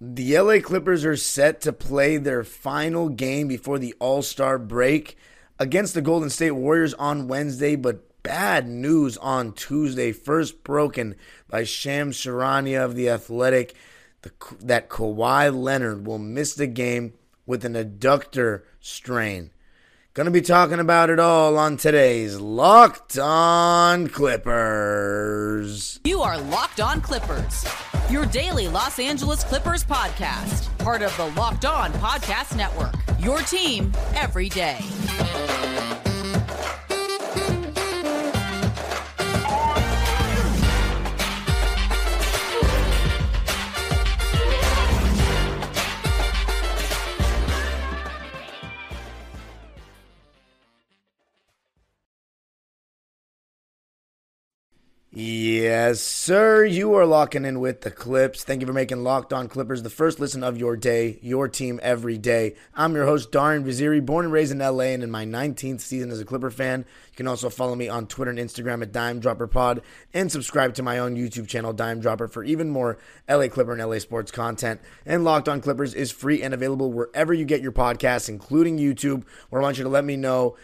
The LA Clippers are set to play their final game before the All Star break against the Golden State Warriors on Wednesday, but bad news on Tuesday. First broken by Shams Charania of The Athletic the, that Kawhi Leonard will miss the game with an adductor strain. Going to be talking about it all on today's Locked On Clippers. You are Locked On Clippers, your daily Los Angeles Clippers podcast, part of the Locked On Podcast Network. Your team every day. Yes, sir. You are locking in with the Clips. Thank you for making Locked On Clippers the first listen of your day, your team every day. I'm your host, Darian Vaziri, born and raised in LA and in my 19th season as a Clipper fan. You can also follow me on Twitter and Instagram at Dime Dropper Pod and subscribe to my own YouTube channel, Dime Dropper, for even more LA Clipper and LA sports content. And Locked On Clippers is free and available wherever you get your podcasts, including YouTube, where I want you to let me know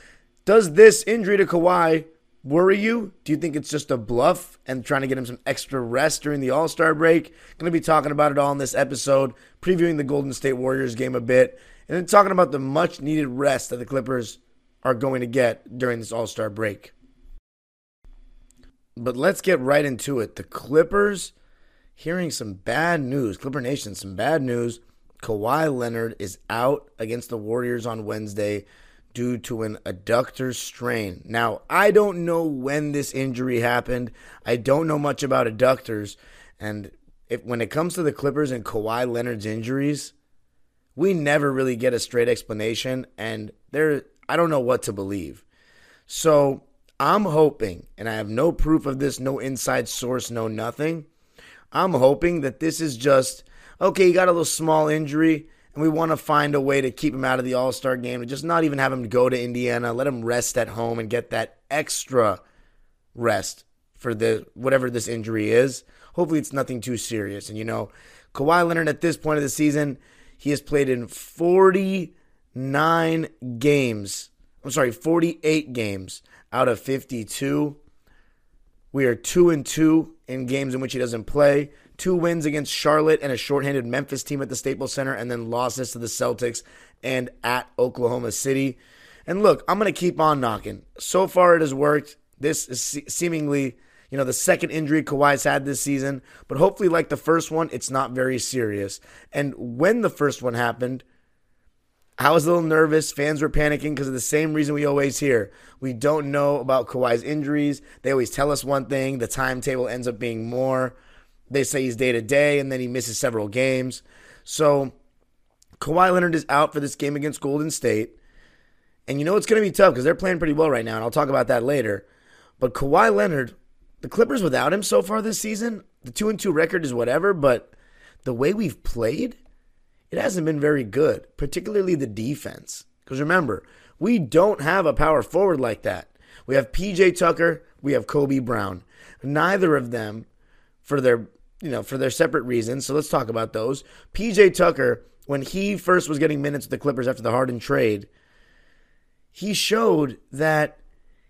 does this injury to Kawhi worry you? Do you think it's just a bluff and trying to get him some extra rest during the All Star break? Going to be talking about it all in this episode, previewing the Golden State Warriors game a bit, and then talking about the much needed rest that the Clippers are going to get during this All Star break. But let's get right into it. The Clippers hearing some bad news. Clipper Nation, some bad news. Kawhi Leonard is out against the Warriors on Wednesday due to an adductor strain. Now, I don't know when this injury happened. I don't know much about adductors. And if, when it comes to the Clippers and Kawhi Leonard's injuries, we never really get a straight explanation. And there, I don't know what to believe. So I'm hoping, and I have no proof of this, no inside source, no nothing. I'm hoping that this is just okay, you got a little small injury and we want to find a way to keep him out of the All Star game and just not even have him go to Indiana. Let him rest at home and get that extra rest for the whatever this injury is. Hopefully, it's nothing too serious. And you know, Kawhi Leonard at this point of the season, he has played in 49 games. I'm sorry, 48 games out of 52. We are two and two in games in which he doesn't play two wins against Charlotte and a shorthanded Memphis team at the Staples Center, and then losses to the Celtics and at Oklahoma City. And look, I'm going to keep on knocking. So far, it has worked. This is seemingly, you know, the second injury Kawhi's had this season, but hopefully, like the first one, it's not very serious. And when the first one happened, I was a little nervous. Fans were panicking because of the same reason we always hear. We don't know about Kawhi's injuries. They always tell us one thing, the timetable ends up being more. They say he's day to day, and then he misses several games. So Kawhi Leonard is out for this game against Golden State. And you know it's going to be tough because they're playing pretty well right now, and I'll talk about that later. But Kawhi Leonard, the Clippers without him so far this season, the 2 and 2 record is whatever, but the way we've played, it hasn't been very good, particularly the defense. Because remember, we don't have a power forward like that. We have PJ Tucker, we have Kobe Brown. Neither of them, for their you know, for their separate reasons. So let's talk about those. PJ Tucker, when he first was getting minutes with the Clippers after the Harden trade, he showed that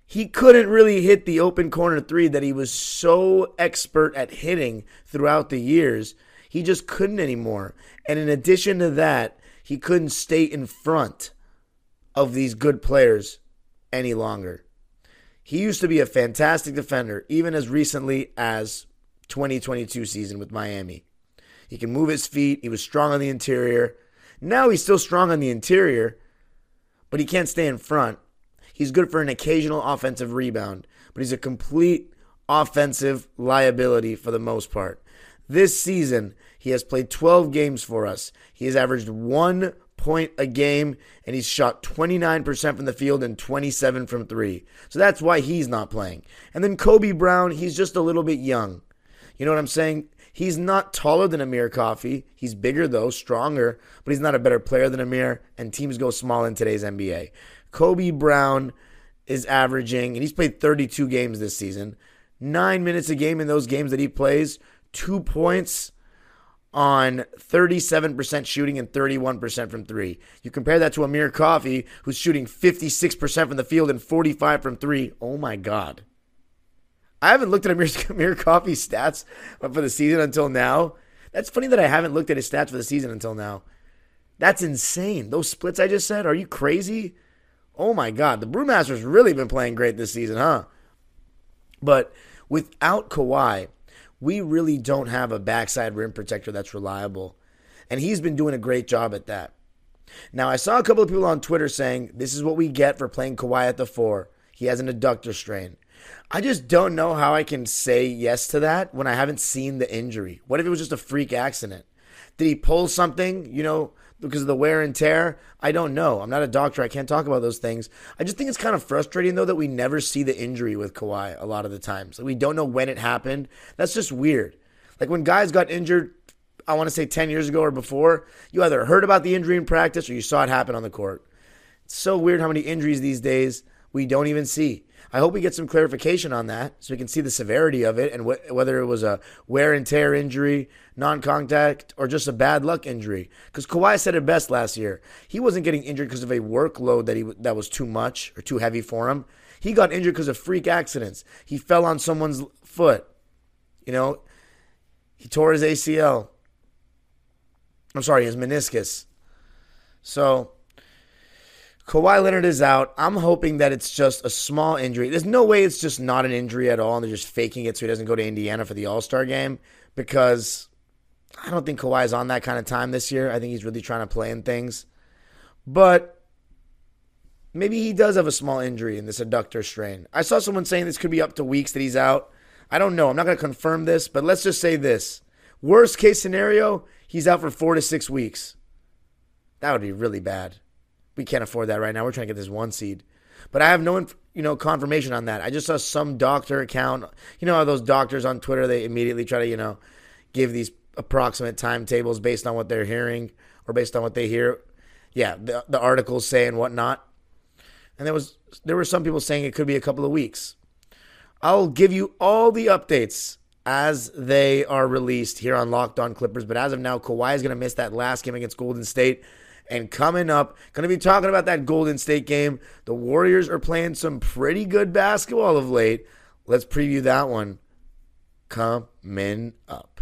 he couldn't really hit the open corner three that he was so expert at hitting throughout the years. He just couldn't anymore. And in addition to that, he couldn't stay in front of these good players any longer. He used to be a fantastic defender, even as recently as 2022 season with Miami. He can move his feet. He was strong on the interior. Now he's still strong on the interior, but he can't stay in front. He's good for an occasional offensive rebound, but he's a complete offensive liability for the most part. This season, he has played 12 games for us. He has averaged one point a game, and he's shot 29% from the field and 27 from three. So that's why he's not playing. And then Kobe Brown, he's just a little bit young. You know what I'm saying? He's not taller than Amir Coffey. He's bigger, though, stronger, but he's not a better player than Amir, and teams go small in today's NBA. Kobe Brown is averaging, and he's played 32 games this season, nine minutes a game in those games that he plays, two points on 37% shooting and 31% from three. You compare that to Amir Coffey, who's shooting 56% from the field and 45 from three. Oh my God. I haven't looked at Amir, Amir Coffey's stats for the season until now. That's funny that I haven't looked at his stats for the season until now. That's insane. Those splits I just said, are you crazy? Oh my God. The Brewmaster's really been playing great this season, huh? But without Kawhi, we really don't have a backside rim protector that's reliable. And he's been doing a great job at that. Now, I saw a couple of people on Twitter saying this is what we get for playing Kawhi at the four. He has an adductor strain. I just don't know how I can say yes to that when I haven't seen the injury. What if it was just a freak accident? Did he pull something, you know, because of the wear and tear? I don't know. I'm not a doctor. I can't talk about those things. I just think it's kind of frustrating, though, that we never see the injury with Kawhi a lot of the times. Like, we don't know when it happened. That's just weird. Like when guys got injured, I want to say 10 years ago or before, you either heard about the injury in practice or you saw it happen on the court. It's so weird how many injuries these days we don't even see. I hope we get some clarification on that so we can see the severity of it and wh- whether it was a wear and tear injury, non contact, or just a bad luck injury. Because Kawhi said it best last year. He wasn't getting injured because of a workload that, he, that was too much or too heavy for him. He got injured because of freak accidents. He fell on someone's foot. You know, he tore his ACL. I'm sorry, his meniscus. So Kawhi Leonard is out. I'm hoping that it's just a small injury. There's no way it's just not an injury at all and they're just faking it so he doesn't go to Indiana for the All Star game because I don't think Kawhi's on that kind of time this year. I think he's really trying to play in things. But maybe he does have a small injury in this adductor strain. I saw someone saying this could be up to weeks that he's out. I don't know. I'm not going to confirm this, but let's just say this. Worst case scenario, he's out for four to six weeks. That would be really bad we can't afford that right now. We're trying to get this one seed. But I have no, you know, confirmation on that. I just saw some doctor account. You know how those doctors on Twitter they immediately try to, you know, give these approximate timetables based on what they're hearing or based on what they hear. Yeah, the the articles say and whatnot. And there was there were some people saying it could be a couple of weeks. I'll give you all the updates as they are released here on Locked On Clippers. But as of now, Kawhi is going to miss that last game against Golden State. And coming up, going to be talking about that Golden State game. The Warriors are playing some pretty good basketball of late. Let's preview that one coming up.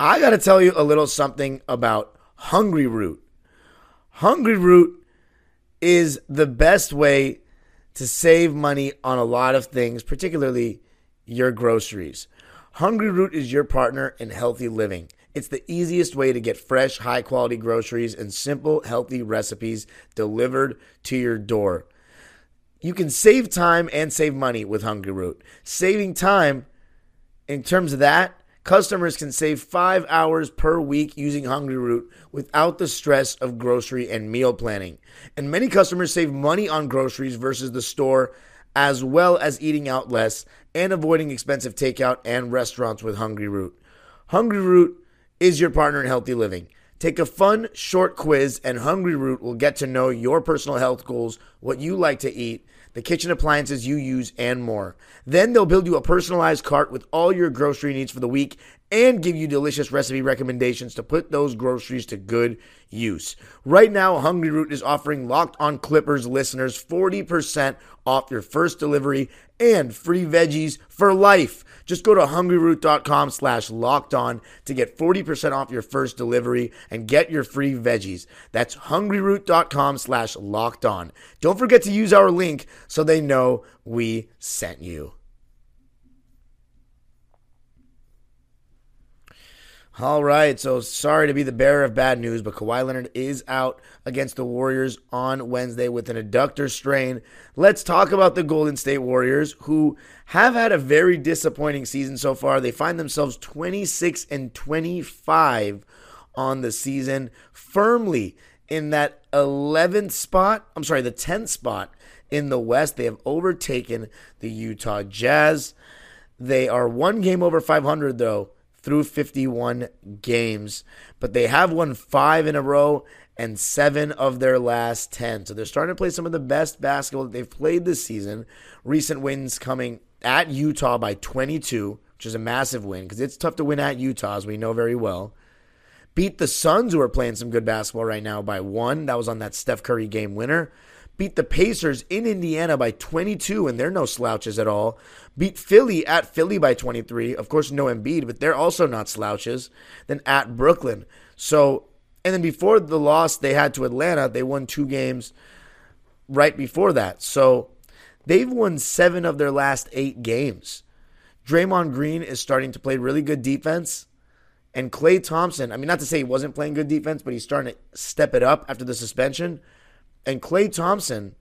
I got to tell you a little something about Hungryroot. Hungry Root is the best way to save money on a lot of things, particularly your groceries. Hungryroot is your partner in healthy living. It's the easiest way to get fresh, high quality groceries and simple, healthy recipes delivered to your door. You can save time and save money with Hungryroot. Saving time, in terms of that, customers can save five hours per week using Hungryroot without the stress of grocery and meal planning. And many customers save money on groceries versus the store as well as eating out less and avoiding expensive takeout and restaurants with Hungryroot. Hungry Root is your partner in healthy living. Take a fun, short quiz, and Hungryroot will get to know your personal health goals, what you like to eat, the kitchen appliances you use, and more. Then they'll build you a personalized cart with all your grocery needs for the week and give you delicious recipe recommendations to put those groceries to good use. Right now, Hungryroot is offering Locked on Clippers listeners 40% off your first delivery and free veggies for life. Just go to hungryroot.com slash locked on to get 40% off your first delivery and get your free veggies. That's hungryroot.com slash locked on. Don't forget to use our link so they know we sent you. All right, so sorry to be the bearer of bad news, but Kawhi Leonard is out against the Warriors on Wednesday with an adductor strain. Let's talk about the Golden State Warriors, who have had a very disappointing season so far. They find themselves 26 and 25 on the season, firmly in that 11th spot. I'm sorry, the 10th spot in the West. They have overtaken the Utah Jazz. They are one game over 500, though through 51 games, but they have won five in a row and seven of their last 10. So they're starting to play some of the best basketball that they've played this season. Recent wins coming at Utah by 22, which is a massive win because it's tough to win at Utah, as we know very well. Beat the Suns, who are playing some good basketball right now, by one. That was on that Steph Curry game winner. Beat the Pacers in Indiana by 22, and they're no slouches at all. Beat Philly at Philly by 23. Of course, no Embiid, but they're also not slouches. Then at Brooklyn. So, and then before the loss they had to Atlanta, they won two games right before that. So they've won seven of their last eight games. Draymond Green is starting to play really good defense. And Klay Thompson, I mean, not to say he wasn't playing good defense, but he's starting to step it up after the suspension. And Klay Thompson,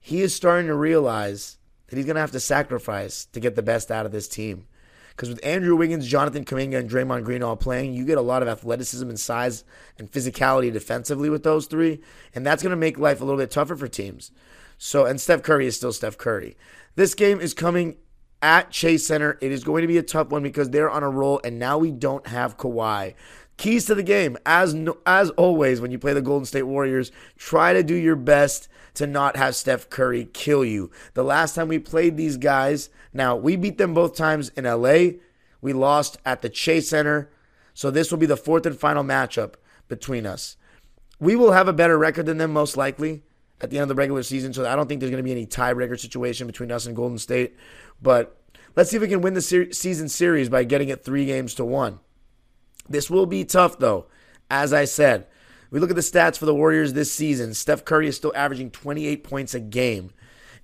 he is starting to realize that he's going to have to sacrifice to get the best out of this team. Because with Andrew Wiggins, Jonathan Kuminga, and Draymond Green all playing, you get a lot of athleticism and size and physicality defensively with those three. And that's going to make life a little bit tougher for teams. So, and Steph Curry is still Steph Curry. This game is coming at Chase Center. It is going to be a tough one because they're on a roll, and now we don't have Kawhi. Keys to the game, as as always, when you play the Golden State Warriors, try to do your best to not have Steph Curry kill you. The last time we played these guys, now we beat them both times in LA. We lost at the Chase Center. So this will be the fourth and final matchup between us. We will have a better record than them most likely at the end of the regular season. So I don't think there's going to be any tiebreaker situation between us and Golden State. But let's see if we can win the ser- season series by getting it three games to one. This will be tough, though. As I said, we look at the stats for the Warriors this season. Steph Curry is still averaging 28 points a game,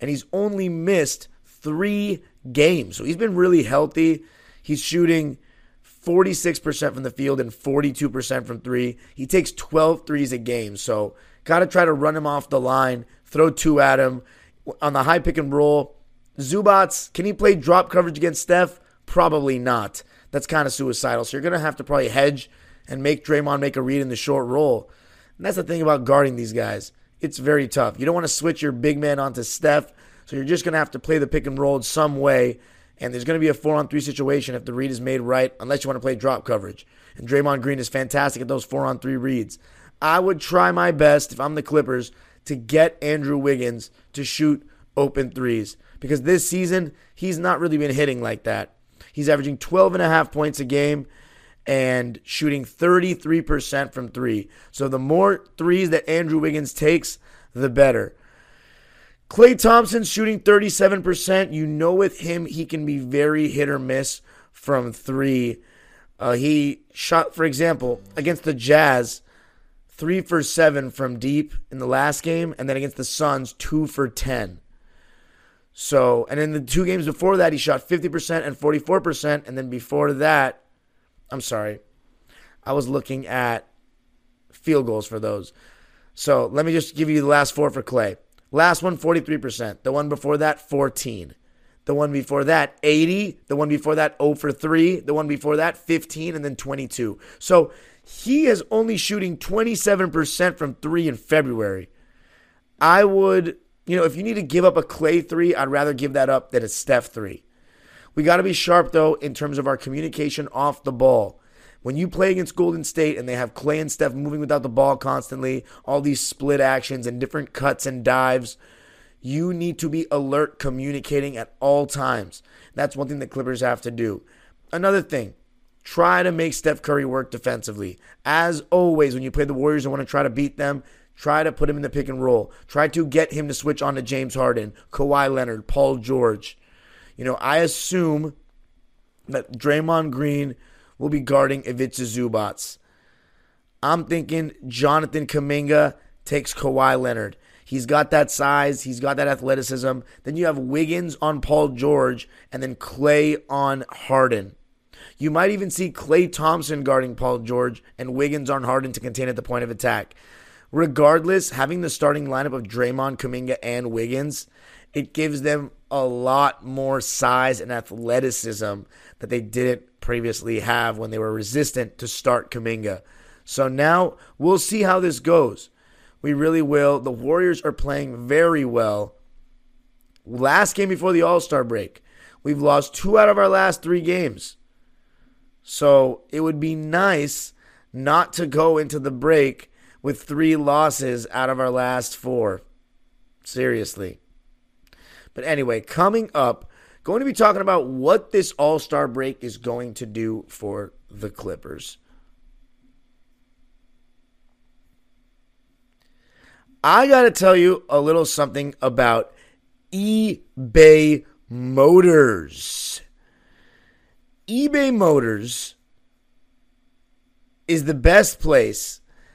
and he's only missed three games. So he's been really healthy. He's shooting 46% from the field and 42% from three. He takes 12 threes a game. So got to try to run him off the line, throw two at him. On the high pick and roll, Zubac, can he play drop coverage against Steph? Probably not. That's kind of suicidal. So you're going to have to probably hedge and make Draymond make a read in the short roll. And that's the thing about guarding these guys. It's very tough. You don't want to switch your big man onto Steph, so you're just going to have to play the pick and roll in some way. And there's going to be a four on three situation if the read is made right, unless you want to play drop coverage. And Draymond Green is fantastic at those four on three reads. I would try my best, if I'm the Clippers, to get Andrew Wiggins to shoot open threes. Because this season, he's not really been hitting like that. He's averaging 12 and a half points a game and shooting 33% from three. So the more threes that Andrew Wiggins takes, the better. Klay Thompson shooting 37%. You know, with him, he can be very hit or miss from three. Uh, he shot, for example, against the Jazz, three for seven from deep in the last game, and then against the Suns, two for 10. So, and in the two games before that, he shot 50% and 44%. And then before that, I'm sorry. I was looking at field goals for those. So let me just give you the last four for Klay. Last one, 43%. The one before that, 14. The one before that, 80. The one before that, 0 for 3. The one before that, 15, and then 22. So he is only shooting 27% from three in February. I would, you know, if you need to give up a Klay three, I'd rather give that up than a Steph three. We got to be sharp, though, in terms of our communication off the ball. When you play against Golden State and they have Klay and Steph moving without the ball constantly, all these split actions and different cuts and dives, you need to be alert communicating at all times. That's one thing the Clippers have to do. Another thing, try to make Steph Curry work defensively. As always, when you play the Warriors and want to try to beat them, try to put him in the pick and roll. Try to get him to switch on to James Harden, Kawhi Leonard, Paul George. You know, I assume that Draymond Green will be guarding Ivica Zubac. I'm thinking Jonathan Kuminga takes Kawhi Leonard. He's got that size, he's got that athleticism. Then you have Wiggins on Paul George, and then Klay on Harden. You might even see Klay Thompson guarding Paul George and Wiggins on Harden to contain at the point of attack. Regardless, having the starting lineup of Draymond, Kuminga, and Wiggins, it gives them a lot more size and athleticism that they didn't previously have when they were resistant to start Kuminga. So now we'll see how this goes. We really will. The Warriors are playing very well. Last game before the All Star break, we've lost two out of our last three games. So it would be nice not to go into the break with three losses out of our last four. Seriously. But anyway, coming up, going to be talking about what this All Star break is going to do for the Clippers. I got to tell you a little something about eBay Motors. eBay Motors is the best place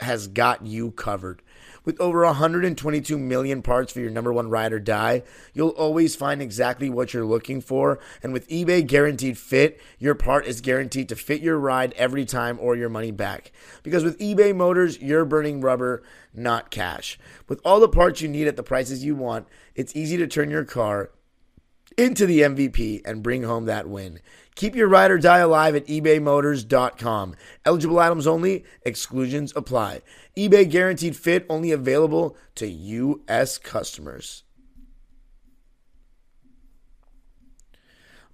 has got you covered. With over 122 million parts for your number one ride or die, you'll always find exactly what you're looking for. And with eBay Guaranteed Fit, your part is guaranteed to fit your ride every time or your money back. Because with eBay Motors, you're burning rubber, not cash. With all the parts you need at the prices you want, it's easy to turn your car into the MVP and bring home that win. Keep your ride or die alive at ebaymotors.com. Eligible items only, exclusions apply. eBay guaranteed fit only available to U.S. customers.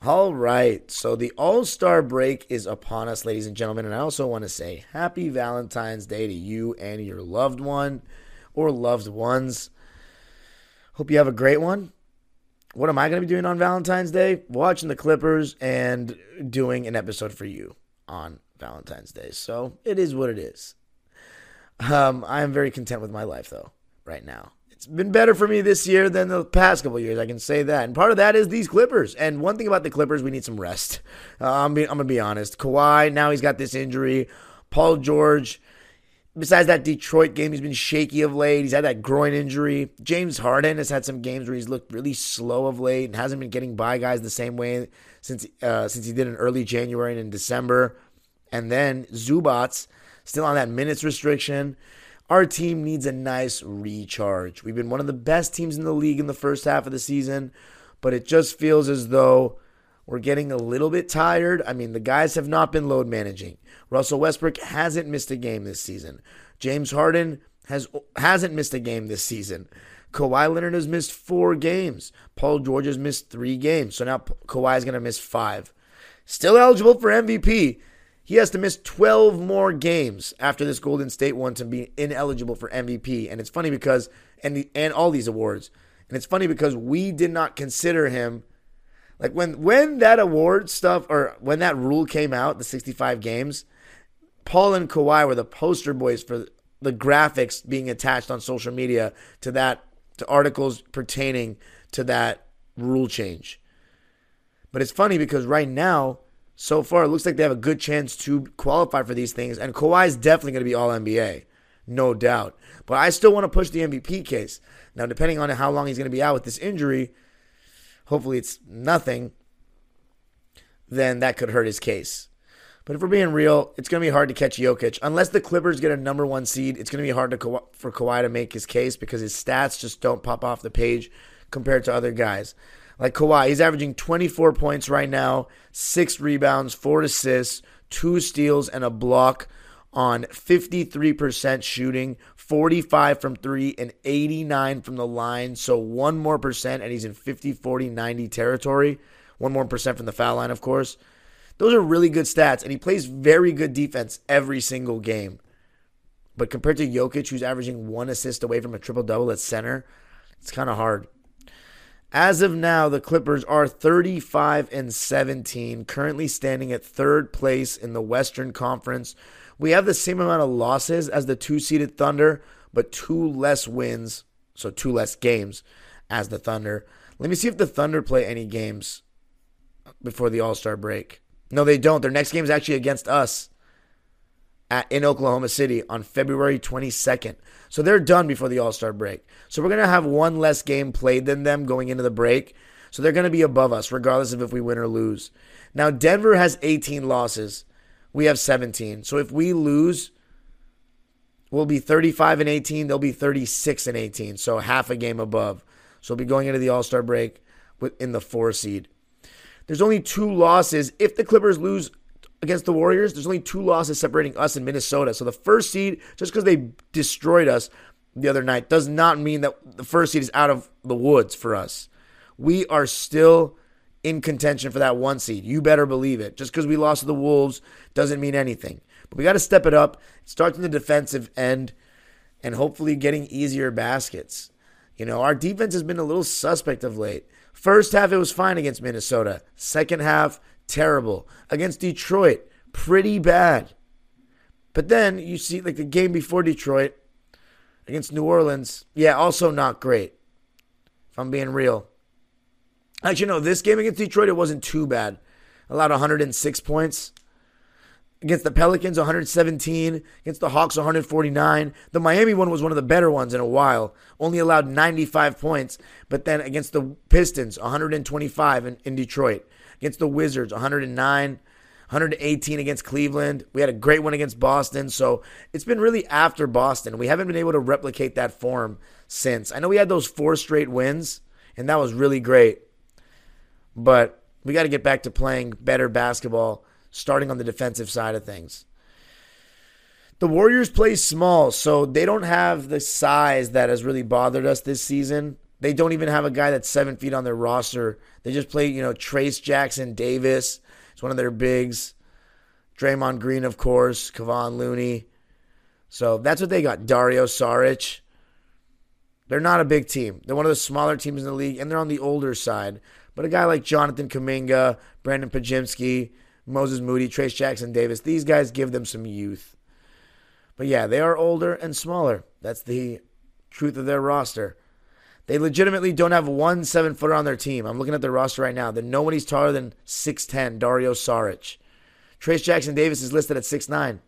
All right, so the All Star break is upon us, ladies and gentlemen, and I also want to say happy Valentine's Day to you and your loved one or loved ones. Hope you have a great one what am I going to be doing on Valentine's Day? Watching the Clippers and doing an episode for you on Valentine's Day. So it is what it is. Um, I am very content with my life, though, right now. It's been better for me this year than the past couple years. I can say that. And part of that is these Clippers. And one thing about the Clippers, we need some rest. Uh, I'm, I'm going to be honest. Kawhi, now he's got this injury. Paul George, Besides that Detroit game, he's been shaky of late. He's had that groin injury. James Harden has had some games where he's looked really slow of late and hasn't been getting by guys the same way since uh, since he did in early January and in December. And then Zubac still on that minutes restriction. Our team needs a nice recharge. We've been one of the best teams in the league in the first half of the season, but it just feels as though we're getting a little bit tired. I mean, the guys have not been load managing. Russell Westbrook hasn't missed a game this season. James Harden has hasn't missed a game this season. Kawhi Leonard has missed four games. Paul George has missed three games. So now Kawhi is going to miss five. Still eligible for MVP. He has to miss 12 more games after this Golden State one to be ineligible for MVP. And it's funny because, and, the, and all these awards. And it's funny because we did not consider him like when when that award stuff or when that rule came out, the 65 games, Paul and Kawhi were the poster boys for the graphics being attached on social media to that to articles pertaining to that rule change. But it's funny because right now, so far, it looks like they have a good chance to qualify for these things, and Kawhi is definitely going to be All NBA, no doubt. But I still want to push the MVP case. Now, depending on how long he's going to be out with this injury, hopefully it's nothing, then that could hurt his case. But if we're being real, it's going to be hard to catch Jokic. Unless the Clippers get a number one seed, it's going to be hard to, for Kawhi to make his case because his stats just don't pop off the page compared to other guys. Like Kawhi, he's averaging 24 points right now, six rebounds, four assists, two steals, and a block on 53% shooting, 45 from three, and 89 from the line. So one more percent, and he's in 50, 40, 90 territory. One more percent from the foul line, of course. Those are really good stats, and he plays very good defense every single game. But compared to Jokic, who's averaging one assist away from a triple double at center, it's kind of hard. As of now, the Clippers are 35 and 17, currently standing at third place in the Western Conference. We have the same amount of losses as the two seeded Thunder, but two less wins, so two less games as the Thunder. Let me see if the Thunder play any games before the All Star break. No, they don't. Their next game is actually against us at, in Oklahoma City on February 22nd. So they're done before the All Star break. So we're going to have one less game played than them going into the break. So they're going to be above us, regardless of if we win or lose. Now, Denver has 18 losses. We have 17. So if we lose, we'll be 35 and 18. They'll be 36 and 18. So half a game above. So we'll be going into the All Star break in the four seed. There's only two losses. If the Clippers lose against the Warriors, there's only two losses separating us and Minnesota. So the first seed, just because they destroyed us the other night, does not mean that the first seed is out of the woods for us. We are still in contention for that one seed. You better believe it. Just because we lost to the Wolves doesn't mean anything. But we got to step it up, start in the defensive end, and hopefully getting easier baskets. You know, our defense has been a little suspect of late. First half, it was fine against Minnesota. Second half, terrible. Against Detroit, pretty bad. But then you see, like the game before Detroit against New Orleans, yeah, also not great. If I'm being real. Actually, no, this game against Detroit, it wasn't too bad. Allowed 106 points. Against the Pelicans, 117. Against the Hawks, 149. The Miami one was one of the better ones in a while. Only allowed 95 points. But then against the Pistons, 125 in, in Detroit. Against the Wizards, 109. 118 against Cleveland. We had a great one against Boston. So it's been really after Boston. We haven't been able to replicate that form since. I know we had those four straight wins, and that was really great. But we got to get back to playing better basketball, starting on the defensive side of things. The Warriors play small, so they don't have the size that has really bothered us this season. They don't even have a guy that's seven feet on their roster. They just play, you know, Trayce Jackson Davis. It's one of their bigs. Draymond Green, of course. Kevon Looney. So that's what they got. Dario Saric. They're not a big team. They're one of the smaller teams in the league, and they're on the older side. But a guy like Jonathan Kuminga, Brandon Podziemski, Moses Moody, Trayce Jackson Davis, these guys give them some youth. But yeah, they are older and smaller. That's the truth of their roster. They legitimately don't have one seven footer on their team. I'm looking at their roster right now. Then nobody's taller than 6'10, Dario Saric. Trayce Jackson Davis is listed at 6'9.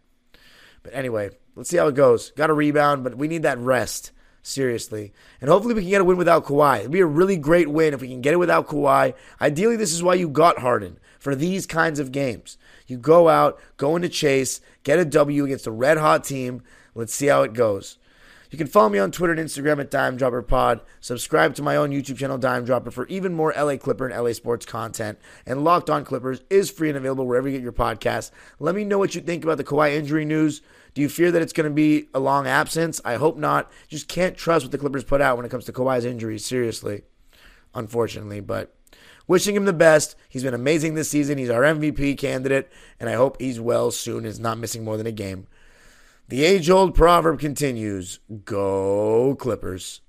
But anyway, let's see how it goes. Got a rebound, but we need that rest. Seriously. And hopefully we can get a win without Kawhi. It'd be a really great win if we can get it without Kawhi. Ideally, this is why you got Harden for these kinds of games. You go out, go into chase, get a W against a red hot team. Let's see how it goes. You can follow me on Twitter and Instagram at Dime Dropper Pod. Subscribe to my own YouTube channel, Dime Dropper, for even more LA Clipper and LA sports content. And Locked On Clippers is free and available wherever you get your podcasts. Let me know what you think about the Kawhi injury news. Do you fear that it's going to be a long absence? I hope not. Just can't trust what the Clippers put out when it comes to Kawhi's injuries, seriously. Unfortunately, but wishing him the best. He's been amazing this season. He's our MVP candidate, and I hope he's well soon and is not missing more than a game. The age old proverb continues Go Clippers.